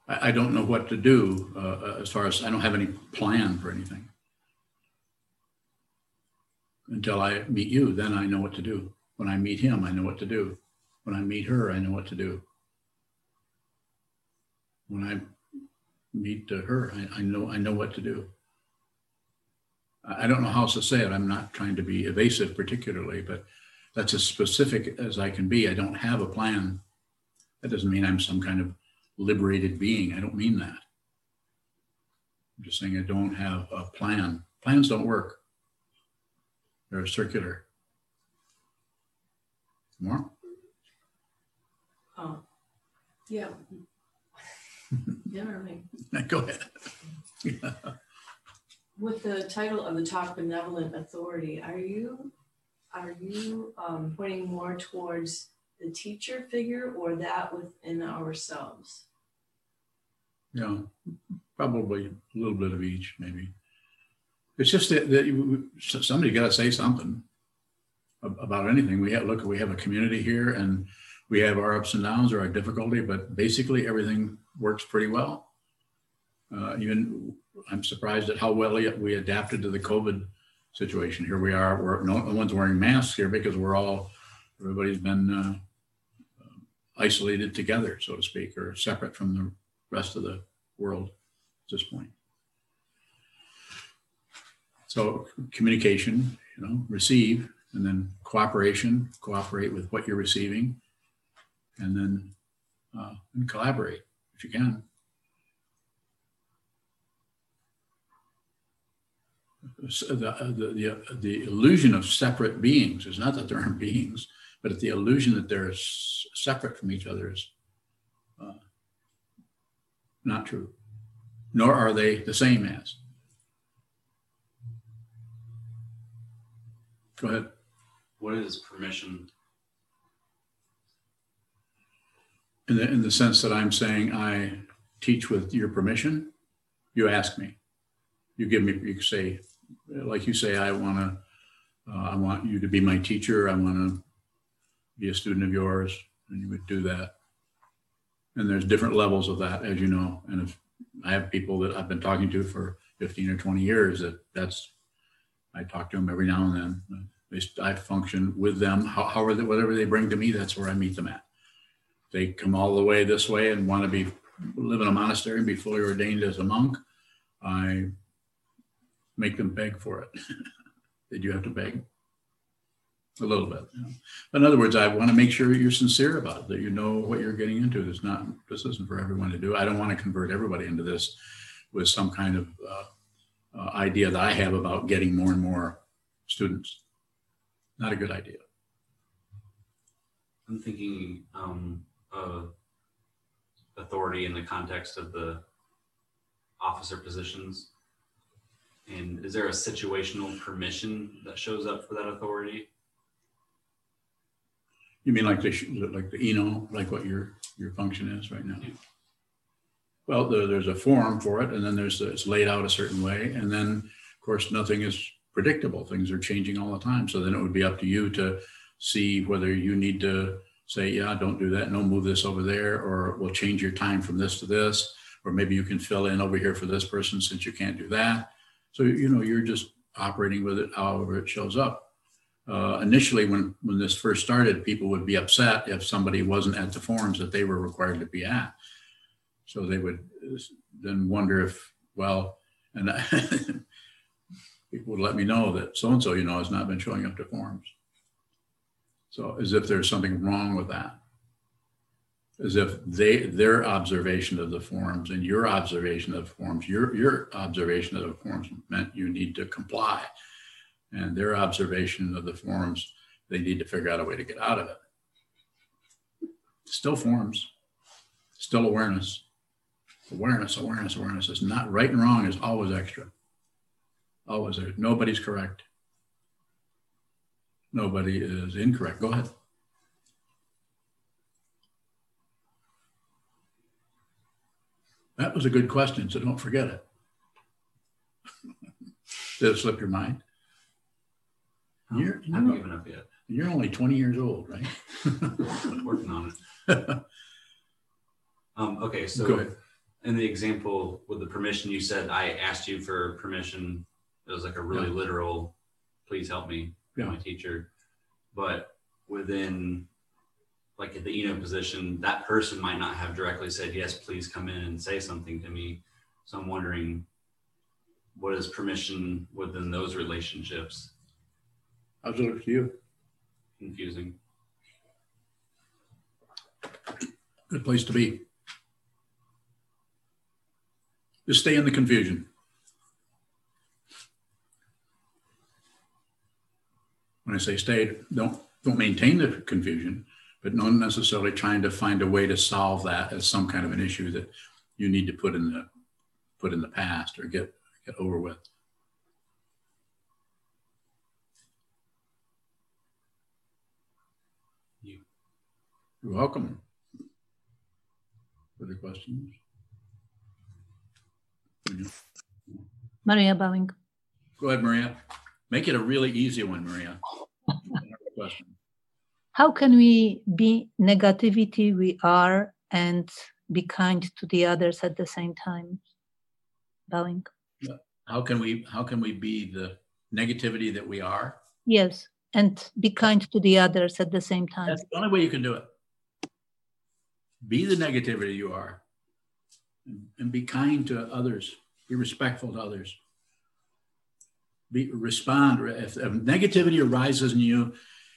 I, I don't know what to do uh, as far as I don't have any plan for anything until I meet you. Then I know what to do. When I meet him, I know what to do. When I meet her, I know what to do. When I meet uh, her, I, I know I know what to do. I don't know how else to say it. I'm not trying to be evasive, particularly, but that's as specific as I can be. I don't have a plan. That doesn't mean I'm some kind of liberated being. I don't mean that. I'm just saying I don't have a plan. Plans don't work. They're circular. More? Oh, yeah. Never mind. Go ahead. With the title of the top benevolent authority, are you are you um, pointing more towards the teacher figure or that within ourselves? Yeah, probably a little bit of each, maybe. It's just that, that you, somebody got to say something about anything. We have look, we have a community here, and we have our ups and downs or our difficulty, but basically everything works pretty well. Uh, even I'm surprised at how well we adapted to the COVID situation. Here we are. We're no one's wearing masks here because we're all everybody's been uh, isolated together, so to speak, or separate from the rest of the world at this point. So communication, you know, receive, and then cooperation, cooperate with what you're receiving, and then uh, and collaborate if you can. So the, the, the, the illusion of separate beings is not that there aren't beings, but the illusion that they're s- separate from each other is uh, not true, nor are they the same as. Go ahead. What is permission? In the, in the sense that I'm saying I teach with your permission, you ask me. You give me, you say, like you say, I want to uh, I want you to be my teacher. I want to be a student of yours. And you would do that. And there's different levels of that, as you know. And if I have people that I've been talking to for 15 or 20 years, that that's, I talk to them every now and then. I function with them. How, however, whatever they bring to me, that's where I meet them at. They come all the way this way and want to be live in a monastery and be fully ordained as a monk. I make them beg for it. Did you have to beg? A little bit. Know. In other words, I want to make sure you're sincere about it, that you know what you're getting into. This not this isn't for everyone to do. I don't want to convert everybody into this with some kind of uh, uh, idea that I have about getting more and more students. Not a good idea. I'm thinking um, of authority in the context of the officer positions. And is there a situational permission that shows up for that authority? You mean like the like the Ino, like what your your function is right now? Well, there, there's a form for it, and then there's it's laid out a certain way, and then of course nothing is predictable. Things are changing all the time. So then it would be up to you to see whether you need to say, yeah, don't do that. No, move this over there, or we'll change your time from this to this, or maybe you can fill in over here for this person since you can't do that. So you know you're just operating with it however it shows up uh, initially when when this first started, people would be upset if somebody wasn't at the forums that they were required to be at. So they would then wonder if, well, and people would let me know that so and so, you know, has not been showing up to forums. So as if there's something wrong with that. As if they their observation of the forums and your observation of forums, your your observation of the forums meant you need to comply and their observation of the forms, they need to figure out a way to get out of it. Still forms, still awareness. Awareness, awareness, awareness is not right and wrong is always extra. Always there. Nobody's correct. Nobody is incorrect. Go ahead. That was a good question, so don't forget it. Did it slip your mind? You're, I haven't given up yet. You're only 20 years old, right? Working on it. um, okay, so in the example with the permission, you said I asked you for permission. It was like a really yeah. literal, please help me, yeah. my teacher. But within like at the Ino position, that person might not have directly said, yes, please come in and say something to me. So I'm wondering, what is permission within those relationships? How's it look to you? Confusing. Good place to be. Just stay in the confusion. When I say stay, don't don't maintain the confusion, but not necessarily trying to find a way to solve that as some kind of an issue that you need to put in the put in the past or get get over with. You're welcome. Further questions? Maria bowing. Go ahead, Maria. Make it a really easy one, Maria. question. How can we be negativity we are and be kind to the others at the same time? Bowing. How can we how can we be the negativity that we are? Yes, and be kind to the others at the same time. That's the only way you can do it be the negativity you are and be kind to others. Be respectful to others. Be respond. If, if negativity arises in you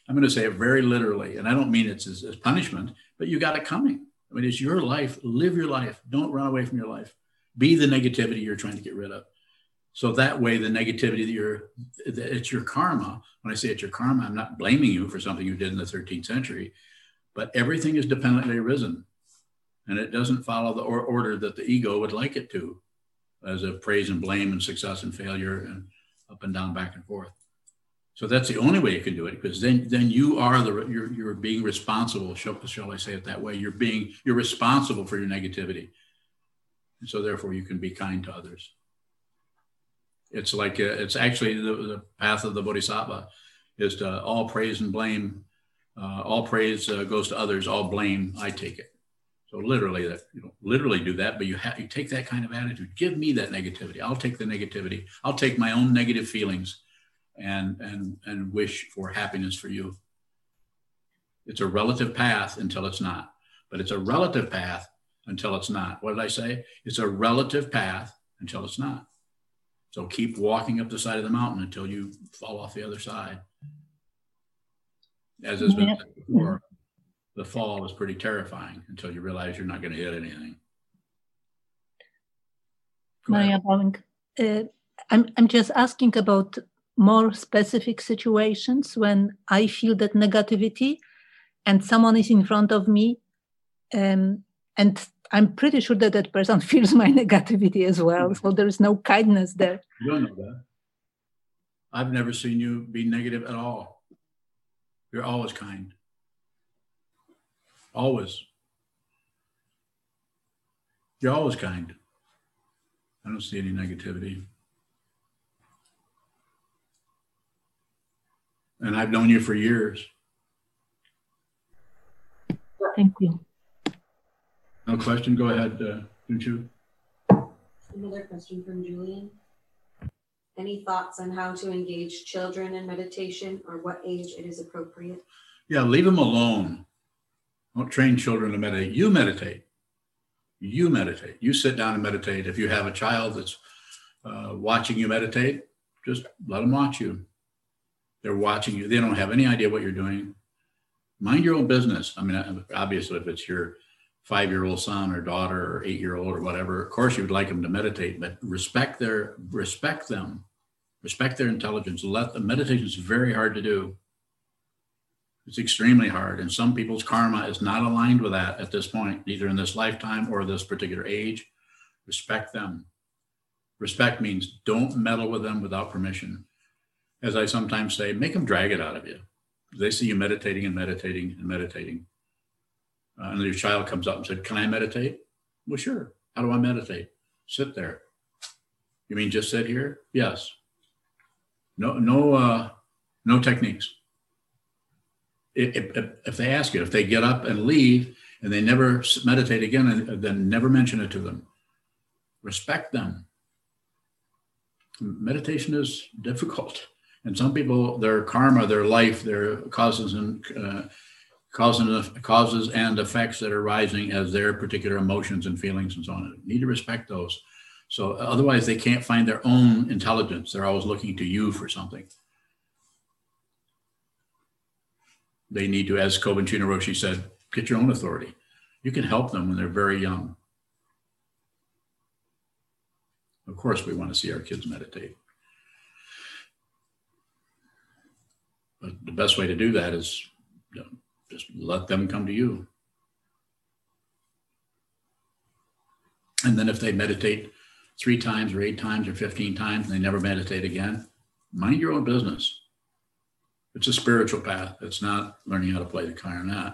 i'm going to say it very literally and i don't mean it's as, as punishment but you got it coming. I mean it's your life. Live your life. Don't run away from your life. Be the negativity you're trying to get rid of. So that way the negativity that you're that it's your karma. When i say it's your karma i'm not blaming you for something you did in the 13th century but everything is dependently arisen and it doesn't follow the or- order that the ego would like it to, as a praise and blame and success and failure and up and down, back and forth. So that's the only way you can do it because then then you are the you're you're being responsible. Shall, shall I say it that way? You're being you're responsible for your negativity, and so therefore you can be kind to others. It's like a, uh, it's actually the, the path of the bodhisattva. is to all praise and blame, uh, all praise uh, goes to others, all blame, I take it. So literally that, you know, literally do that, but you have, you take that kind of attitude, give me that negativity. I'll take the negativity. I'll take my own negative feelings and, and, and wish for happiness for you. It's a relative path until it's not, but it's a relative path until it's not. What did I say? It's a relative path until it's not. So keep walking up the side of the mountain until you fall off the other side. As has been said before, the fall is pretty terrifying until you realize you're not going to hit anything. Maria ahead. Bowling, uh, I'm, I'm just asking about more specific situations when I feel that negativity and someone is in front of me um, and I'm pretty sure that that person feels my negativity as well. So there is no kindness there. You don't know that. I've never seen you be negative at all. You're always kind. Always. You're always kind. I don't see any negativity. And I've known you for years. Thank you. No question? Go ahead, uh, Junchu. Another question from Julian. Any thoughts on how to engage children in meditation or what age it is appropriate? Yeah, leave them alone. Don't train children to meditate. You meditate. You meditate. You sit down and meditate. If you have a child that's uh, watching you meditate, just let them watch you. They're watching you. They don't have any idea what you're doing. Mind your own business. I mean, obviously, if it's your five year old son or daughter or eight year old or whatever, of course you would like them to meditate, but respect their respect them, respect their intelligence. Let the meditation is very hard to do. It's extremely hard. And some people's karma is not aligned with that at this point, either in this lifetime or this particular age. Respect them. Respect means don't meddle with them without permission. As I sometimes say, make them drag it out of you. They see you meditating and meditating and meditating. Uh, and your child comes up and said, Can I meditate? Well, sure. How do I meditate? Sit there. You mean just sit here? Yes. No, no, uh, no techniques if, if, they ask you, if they get up and leave and they never meditate again, then never mention it to them. Respect them. Meditation is difficult. And some people, their karma, their life, their causes and uh, causes, causes and effects that are rising as their particular emotions and feelings and so on. Need to respect those. So otherwise, they can't find their own intelligence. They're always looking to you for something. They need to, as Kobun Roshi said, get your own authority. You can help them when they're very young. Of course, we want to see our kids meditate. But the best way to do that is you know, just let them come to you. And then if they meditate three times or eight times or 15 times and they never meditate again, mind your own business. It's a spiritual path. It's not learning how to play the clarinet.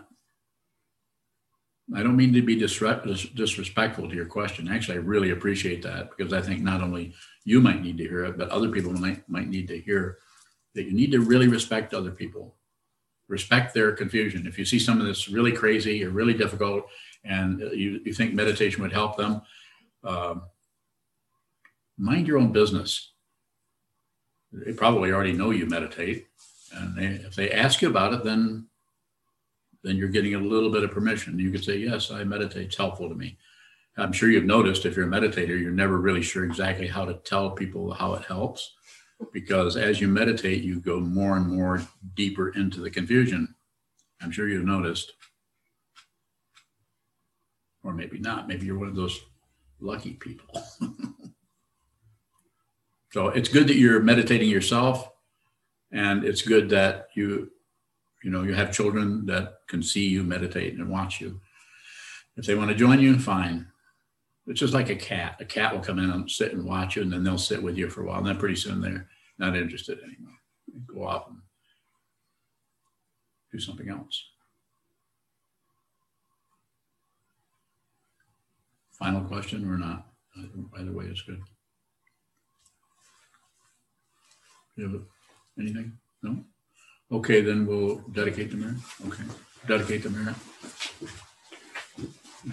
I don't mean to be disrespectful to your question. Actually, I really appreciate that because I think not only you might need to hear it, but other people might, might need to hear that you need to really respect other people, respect their confusion. If you see someone that's really crazy or really difficult and you, you think meditation would help them, um, mind your own business. They probably already know you meditate and they, if they ask you about it, then then you're getting a little bit of permission. You could say, "Yes, I meditate. It's helpful to me." I'm sure you've noticed if you're a meditator, you're never really sure exactly how to tell people how it helps, because as you meditate, you go more and more deeper into the confusion. I'm sure you've noticed, or maybe not. Maybe you're one of those lucky people. so it's good that you're meditating yourself and it's good that you you know you have children that can see you meditate and watch you. If they want to join you fine. It's just like a cat. A cat will come in and sit and watch you and then they'll sit with you for a while and then pretty soon they're not interested anymore. They go off and do something else. Final question or not? Either way it's good anything? No? Okay, then we'll dedicate the merit. Okay, dedicate the merit.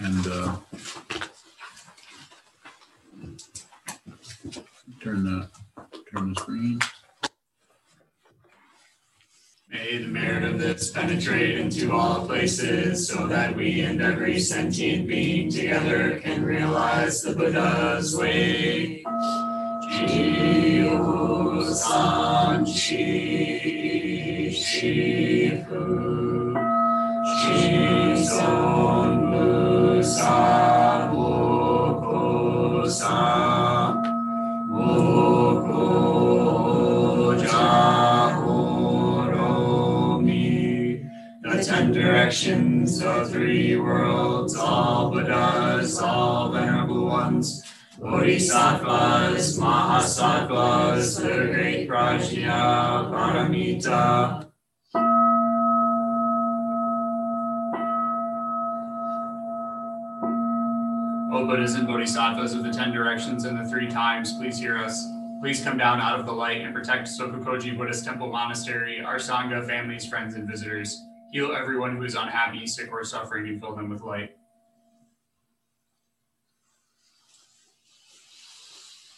And uh, turn the, turn the screen. May the merit of this penetrate into all places so that we and every sentient being together can realize the Buddha's way. Directions of three worlds, all Buddhas, all venerable ones, Bodhisattvas, Mahasattvas, the great Prajna Paramita. O Buddhas and Bodhisattvas of the ten directions and the three times, please hear us. Please come down out of the light and protect Sokukoji Buddhist Temple Monastery, our Sangha, families, friends, and visitors. Heal everyone who is unhappy, sick, or suffering, and fill them with light.